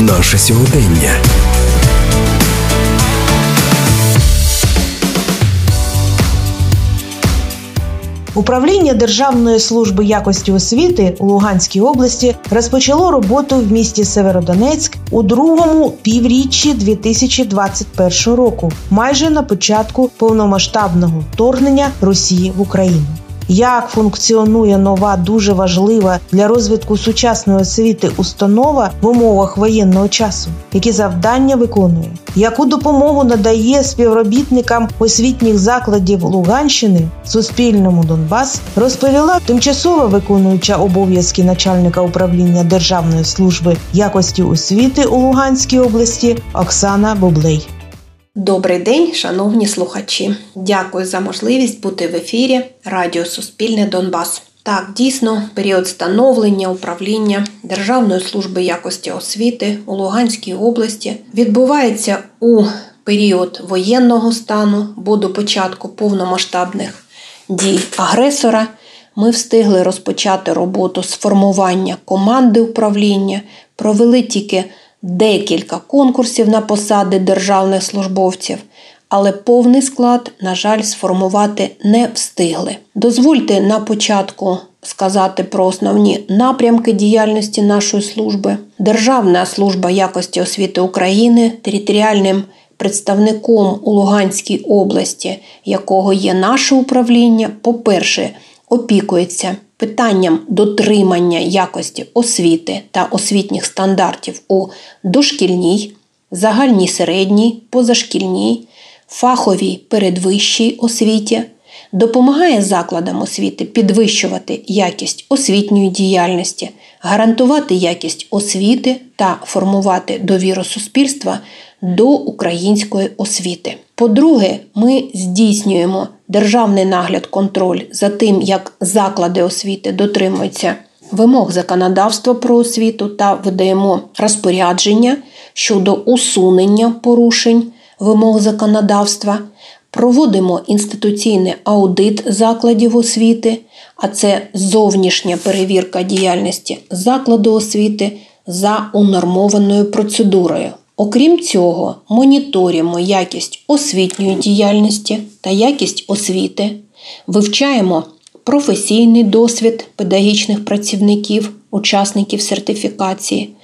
Наше сьогодення. Управління Державної служби якості освіти у Луганській області розпочало роботу в місті Северодонецьк у другому півріччі 2021 року, майже на початку повномасштабного вторгнення Росії в Україну як функціонує нова, дуже важлива для розвитку сучасної освіти установа в умовах воєнного часу, які завдання виконує, яку допомогу надає співробітникам освітніх закладів Луганщини Суспільному Донбас, розповіла тимчасово виконуюча обов'язки начальника управління Державної служби якості освіти у Луганській області Оксана Бублей. Добрий день, шановні слухачі. Дякую за можливість бути в ефірі Радіо Суспільне Донбас. Так, дійсно, період становлення управління Державної служби якості освіти у Луганській області відбувається у період воєнного стану, бо до початку повномасштабних дій агресора. Ми встигли розпочати роботу з формування команди управління, провели тільки декілька конкурсів на посади державних службовців, але повний склад, на жаль, сформувати не встигли. Дозвольте на початку сказати про основні напрямки діяльності нашої служби. Державна служба якості освіти України територіальним. Представником у Луганській області, якого є наше управління, по-перше, опікується питанням дотримання якості освіти та освітніх стандартів у дошкільній, загальній середній, позашкільній, фаховій передвищій освіті, допомагає закладам освіти підвищувати якість освітньої діяльності, гарантувати якість освіти та формувати довіру суспільства до української освіти. По-друге, ми здійснюємо державний нагляд контроль за тим, як заклади освіти дотримуються вимог законодавства про освіту та видаємо розпорядження щодо усунення порушень вимог законодавства. Проводимо інституційний аудит закладів освіти, а це зовнішня перевірка діяльності закладу освіти за унормованою процедурою. Окрім цього, моніторимо якість освітньої діяльності та якість освіти, вивчаємо професійний досвід педагогічних працівників, учасників сертифікації,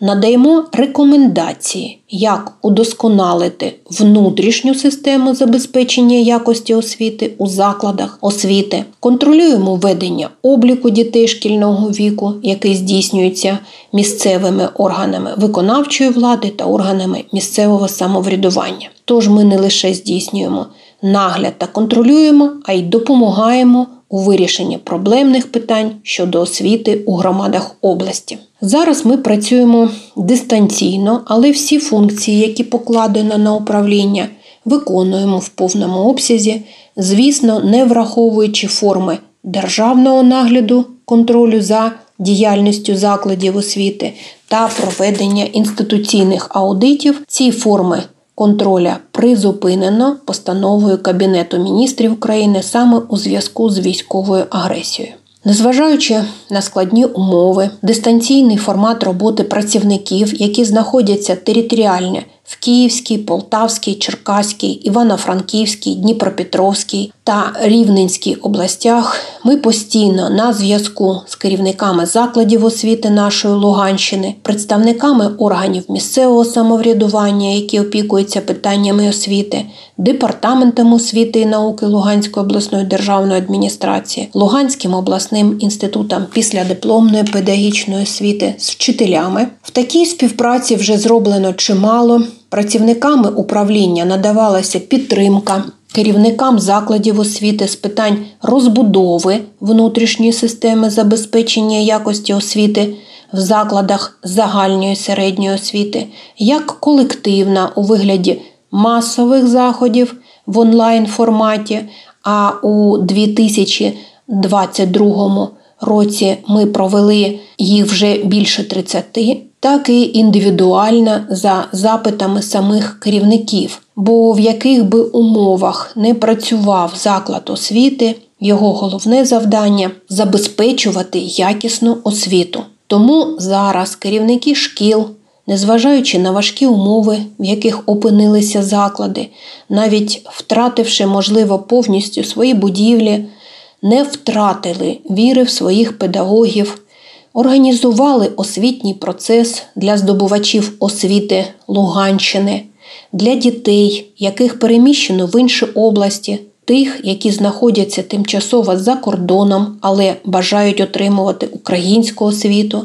надаємо рекомендації, як удосконалити внутрішню систему забезпечення якості освіти у закладах освіти, контролюємо ведення обліку дітей шкільного віку, який здійснюється місцевими органами виконавчої влади та органами місцевого самоврядування. Тож ми не лише здійснюємо нагляд та контролюємо, а й допомагаємо у вирішенні проблемних питань щодо освіти у громадах області. Зараз ми працюємо дистанційно, але всі функції, які покладено на управління, виконуємо в повному обсязі, звісно, не враховуючи форми державного нагляду контролю за діяльністю закладів освіти та проведення інституційних аудитів. Ці форми контроля призупинено постановою Кабінету міністрів України саме у зв'язку з військовою агресією. Незважаючи на складні умови, дистанційний формат роботи працівників, які знаходяться територіально в Київській, Полтавській, Черкаській, Івано-Франківській, Дніпропетровській та Рівненській областях ми постійно на зв'язку з керівниками закладів освіти нашої Луганщини, представниками органів місцевого самоврядування, які опікуються питаннями освіти, департаментом освіти і науки Луганської обласної державної адміністрації, Луганським обласним інститутом післядипломної педагогічної освіти з вчителями. В такій співпраці вже зроблено чимало. Працівниками управління надавалася підтримка керівникам закладів освіти з питань розбудови внутрішньої системи забезпечення якості освіти в закладах загальної середньої освіти, як колективна у вигляді масових заходів в онлайн форматі. А у 2022 році ми провели їх вже більше 30, так і індивідуально за запитами самих керівників, бо в яких би умовах не працював заклад освіти, його головне завдання забезпечувати якісну освіту. Тому зараз керівники шкіл, незважаючи на важкі умови, в яких опинилися заклади, навіть втративши, можливо, повністю свої будівлі, не втратили віри в своїх педагогів, організували освітній процес для здобувачів освіти Луганщини, для дітей, яких переміщено в інші області, тих, які знаходяться тимчасово за кордоном, але бажають отримувати українську освіту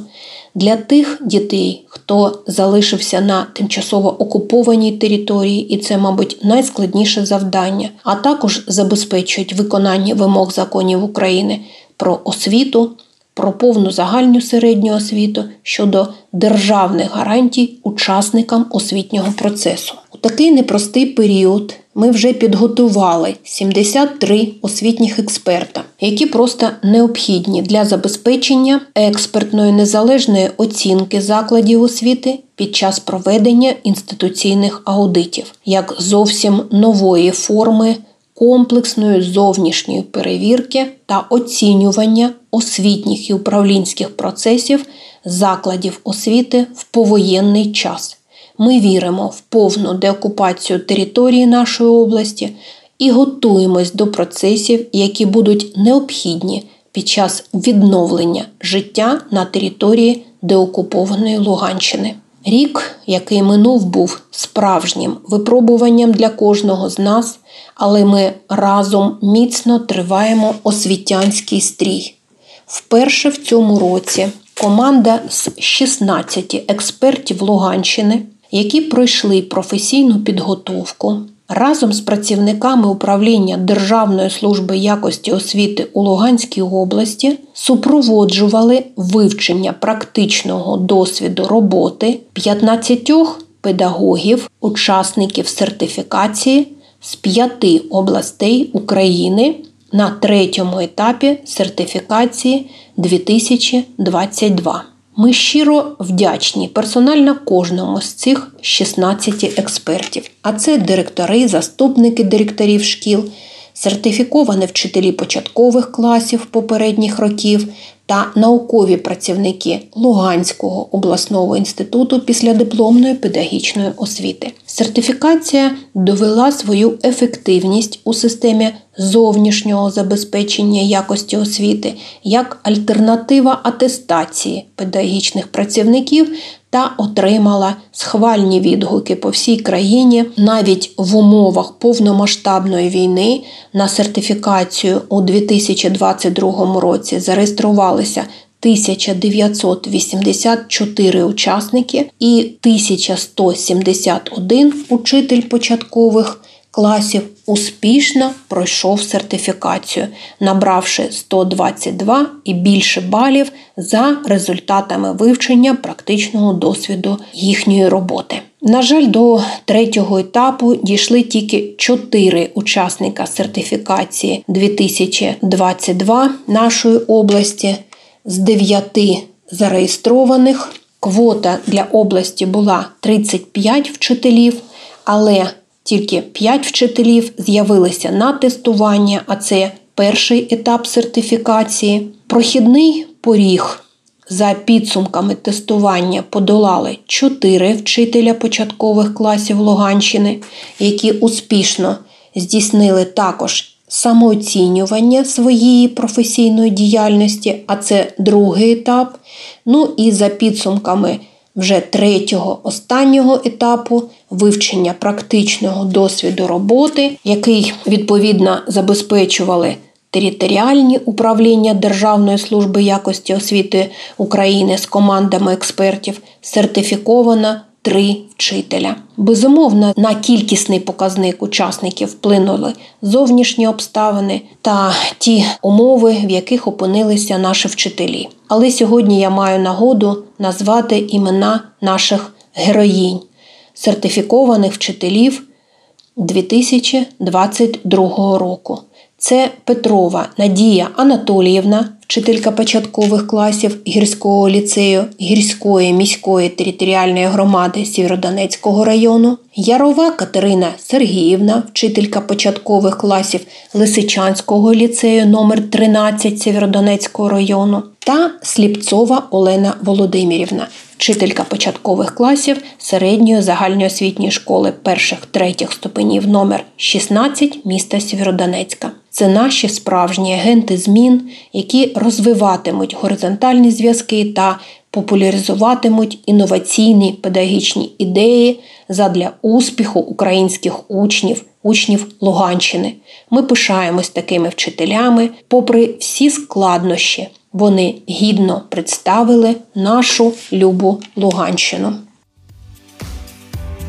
для тих дітей, хто залишився на тимчасово окупованій території, і це, мабуть, найскладніше завдання, а також забезпечують виконання вимог законів України про освіту. Про повну загальну середню освіту щодо державних гарантій учасникам освітнього процесу. У такий непростий період ми вже підготували 73 освітніх експерта, які просто необхідні для забезпечення експертної незалежної оцінки закладів освіти під час проведення інституційних аудитів, як зовсім нової форми. Комплексної зовнішньої перевірки та оцінювання освітніх і управлінських процесів закладів освіти в повоєнний час. Ми віримо в повну деокупацію території нашої області і готуємось до процесів, які будуть необхідні під час відновлення життя на території деокупованої Луганщини. Рік, який минув, був справжнім випробуванням для кожного з нас, але ми разом міцно триваємо освітянський стрій. Вперше в цьому році команда з 16 експертів Луганщини які пройшли професійну підготовку разом з працівниками управління Державної служби якості освіти у Луганській області супроводжували вивчення практичного досвіду роботи 15 педагогів, учасників сертифікації з п'яти областей України на третьому етапі сертифікації 2022. Ми щиро вдячні персонально кожному з цих 16 експертів. А це директори, заступники директорів шкіл, сертифіковані вчителі початкових класів попередніх років та наукові працівники Луганського обласного інституту післядипломної педагогічної освіти. Сертифікація довела свою ефективність у системі зовнішнього забезпечення якості освіти як альтернатива атестації педагогічних працівників та отримала схвальні відгуки по всій країні навіть в умовах повномасштабної війни на сертифікацію у 2022 році зареєструвалися 1984 учасники і 1171 учитель початкових класів успішно пройшов сертифікацію, набравши 122 і більше балів за результатами вивчення практичного досвіду їхньої роботи. На жаль, до третього етапу дійшли тільки чотири учасника сертифікації 2022 нашої області з дев'яти зареєстрованих. Квота для області була 35 вчителів, але тільки 5 вчителів з'явилися на тестування, а це перший етап сертифікації. Прохідний поріг за підсумками тестування подолали 4 вчителя початкових класів Луганщини, які успішно здійснили також самооцінювання своєї професійної діяльності, а це другий етап. Ну і за підсумками вже третього останнього етапу вивчення практичного досвіду роботи, який відповідно забезпечували територіальні управління Державної служби якості освіти України з командами експертів, сертифікована три вчителя. Безумовно, на кількісний показник учасників вплинули зовнішні обставини та ті умови, в яких опинилися наші вчителі. Але сьогодні я маю нагоду назвати імена наших героїнь, сертифікованих вчителів 2022 року. Це Петрова Надія Анатоліївна, вчителька початкових класів гірського ліцею гірської міської територіальної громади Сєвєродонецького району, Ярова Катерина Сергіївна, вчителька початкових класів Лисичанського ліцею номер 13 Сєвєродонецького району, та Сліпцова Олена Володимирівна, вчителька початкових класів середньої загальноосвітньої школи перших третіх ступенів номер 16 міста Сєвєродонецька. Це наші справжні агенти змін, які розвиватимуть горизонтальні зв'язки та популяризуватимуть інноваційні педагогічні ідеї задля успіху українських учнів, учнів Луганщини. Ми пишаємось такими вчителями, попри всі складнощі. Вони гідно представили нашу любу Луганщину.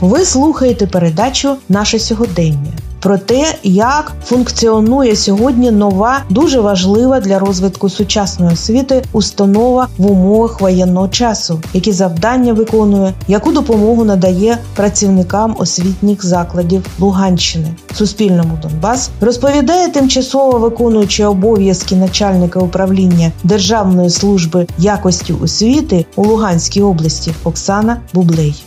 Ви слухаєте передачу Наше сьогодення про те, як функціонує сьогодні нова, дуже важлива для розвитку сучасної освіти установа в умовах воєнного часу, які завдання виконує, яку допомогу надає працівникам освітніх закладів Луганщини. Суспільному Донбас розповідає тимчасово виконуючи обов'язки начальника управління Державної служби якості освіти у Луганській області Оксана Бублей.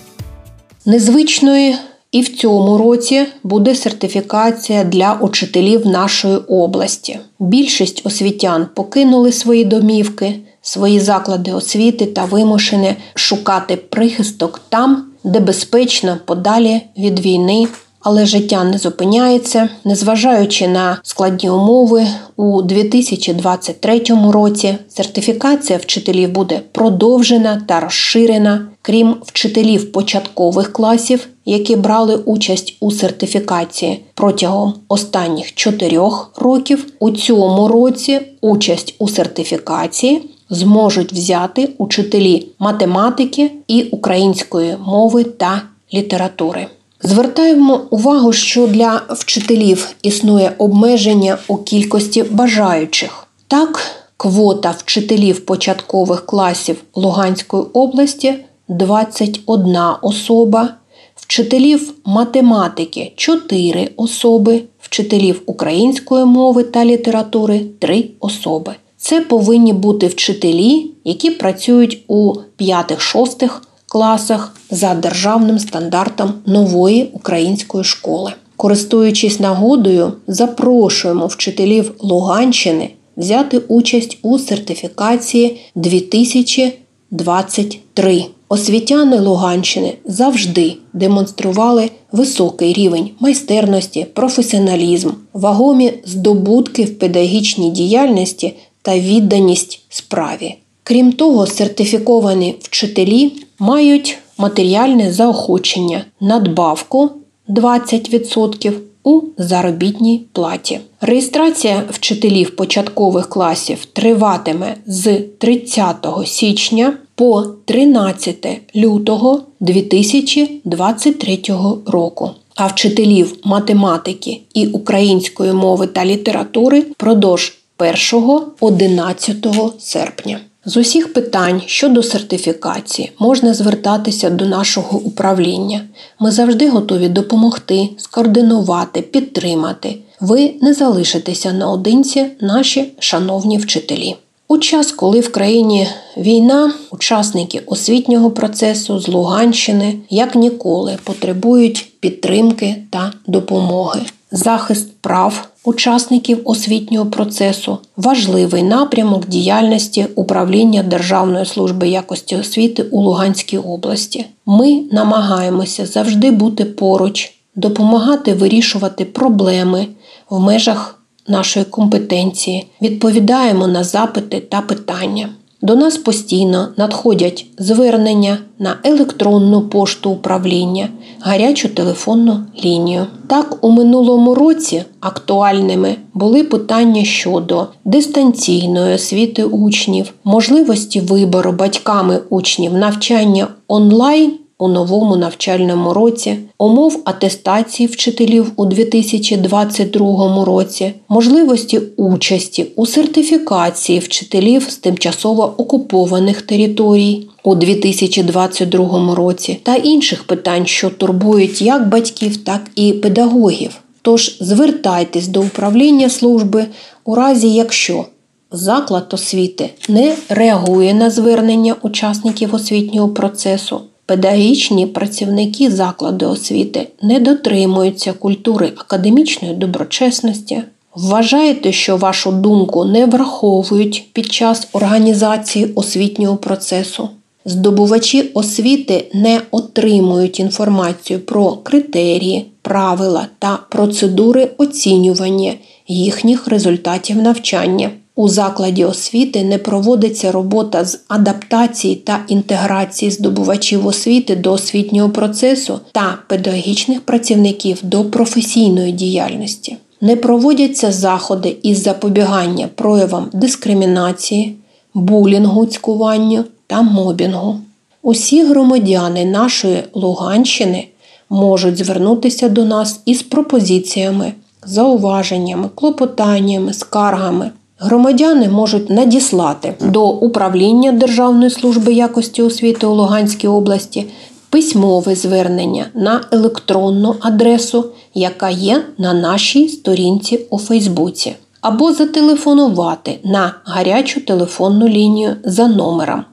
Незвичної і в цьому році буде сертифікація для учителів нашої області. Більшість освітян покинули свої домівки, свої заклади освіти та вимушені шукати прихисток там, де безпечно подалі від війни але життя не зупиняється, незважаючи на складні умови, у 2023 році сертифікація вчителів буде продовжена та розширена. Крім вчителів початкових класів, які брали участь у сертифікації протягом останніх чотирьох років, у цьому році участь у сертифікації зможуть взяти учителі математики і української мови та літератури. Звертаємо увагу, що для вчителів існує обмеження у кількості бажаючих. Так, квота вчителів початкових класів Луганської області 21 особа, вчителів математики 4 особи, вчителів української мови та літератури 3 особи. Це повинні бути вчителі, які працюють у 5-6 класах за державним стандартом нової української школи. Користуючись нагодою, запрошуємо вчителів Луганщини взяти участь у сертифікації 2023. Освітяни Луганщини завжди демонстрували високий рівень майстерності, професіоналізм, вагомі здобутки в педагогічній діяльності та відданість справі. Крім того, сертифіковані вчителі мають матеріальне заохочення надбавку 20% у заробітній платі. Реєстрація вчителів початкових класів триватиме з 30 січня по 13 лютого 2023 року. А вчителів математики і української мови та літератури продовж 1-11 серпня. З усіх питань щодо сертифікації можна звертатися до нашого управління. Ми завжди готові допомогти, скоординувати, підтримати. Ви не залишитеся наодинці, наші шановні вчителі. У час, коли в країні війна, учасники освітнього процесу з Луганщини як ніколи потребують підтримки та допомоги захист прав учасників освітнього процесу важливий напрямок діяльності управління Державної служби якості освіти у Луганській області. Ми намагаємося завжди бути поруч, допомагати вирішувати проблеми в межах нашої компетенції, відповідаємо на запити та питання. До нас постійно надходять звернення на електронну пошту управління, гарячу телефонну лінію. Так, у минулому році актуальними були питання щодо дистанційної освіти учнів, можливості вибору батьками учнів навчання онлайн у новому навчальному році, умов атестації вчителів у 2022 році, можливості участі у сертифікації вчителів з тимчасово окупованих територій у 2022 році та інших питань, що турбують як батьків, так і педагогів. Тож звертайтесь до управління служби у разі, якщо заклад освіти не реагує на звернення учасників освітнього процесу. Педагогічні працівники закладу освіти не дотримуються культури академічної доброчесності. Вважаєте, що вашу думку не враховують під час організації освітнього процесу. Здобувачі освіти не отримують інформацію про критерії, правила та процедури оцінювання їхніх результатів навчання. У закладі освіти не проводиться робота з адаптації та інтеграції здобувачів освіти до освітнього процесу та педагогічних працівників до професійної діяльності. Не проводяться заходи із запобігання проявам дискримінації, булінгу, цькуванню та мобінгу. Усі громадяни нашої Луганщини можуть звернутися до нас із пропозиціями, зауваженнями, клопотаннями, скаргами. Громадяни можуть надіслати до управління Державної служби якості освіти у Луганській області письмове звернення на електронну адресу, яка є на нашій сторінці у Фейсбуці, або зателефонувати на гарячу телефонну лінію за номером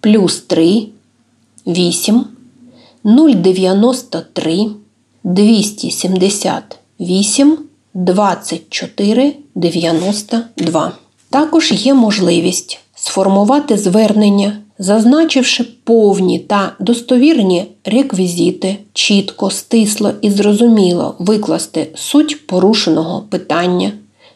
плюс 3 8 093 278 24 92. Також є можливість сформувати звернення, зазначивши повні та достовірні реквізити, чітко, стисло і зрозуміло викласти суть порушеного питання,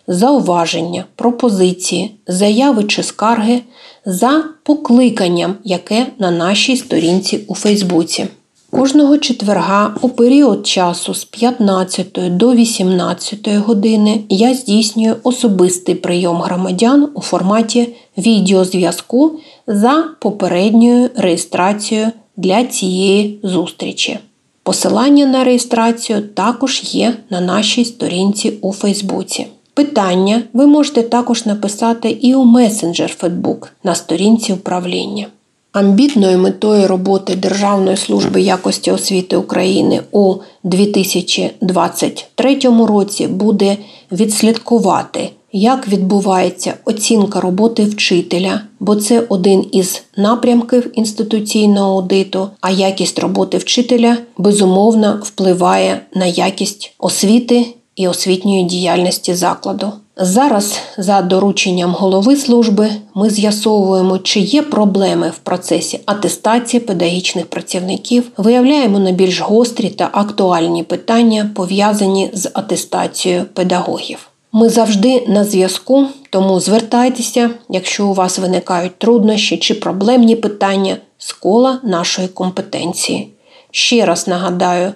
зауваження, пропозиції, заяви чи скарги за покликанням, яке на нашій сторінці у Фейсбуці. Кожного четверга у період часу з 15 до 18 години я здійснюю особистий прийом громадян у форматі відеозв'язку за попередньою реєстрацією для цієї зустрічі. Посилання на реєстрацію також є на нашій сторінці у Фейсбуці. Питання ви можете також написати і у месенджер Facebook на сторінці управління. Амбітною метою роботи Державної служби якості освіти України у 2023 році буде відслідкувати, як відбувається оцінка роботи вчителя, бо це один із напрямків інституційного аудиту, а якість роботи вчителя безумовно впливає на якість освіти і освітньої діяльності закладу. Зараз, за дорученням голови служби, ми з'ясовуємо, чи є проблеми в процесі атестації педагогічних працівників, виявляємо найбільш гострі та актуальні питання, пов'язані з атестацією педагогів. Ми завжди на зв'язку, тому звертайтеся, якщо у вас виникають труднощі чи проблемні питання з кола нашої компетенції. Ще раз нагадаю,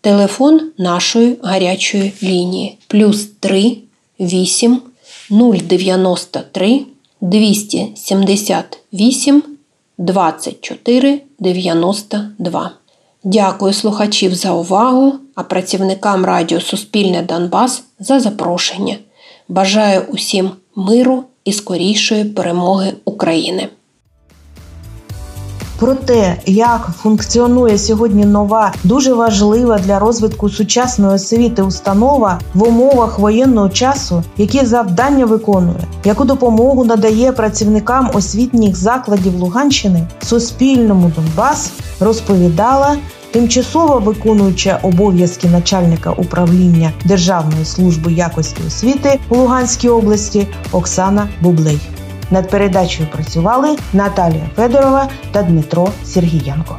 телефон нашої гарячої лінії плюс 3 8 093 278 24 92. Дякую слухачів за увагу, а працівникам Радіо Суспільне Донбас за запрошення. Бажаю усім миру і скорішої перемоги України. Про те, як функціонує сьогодні нова, дуже важлива для розвитку сучасної освіти установа в умовах воєнного часу, які завдання виконує, яку допомогу надає працівникам освітніх закладів Луганщини, Суспільному Донбас розповідала. Тимчасово виконуюча обов'язки начальника управління Державної служби якості освіти у Луганській області Оксана Бублей. Над передачею працювали Наталія Федорова та Дмитро Сергієнко.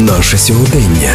Наше сьогодення.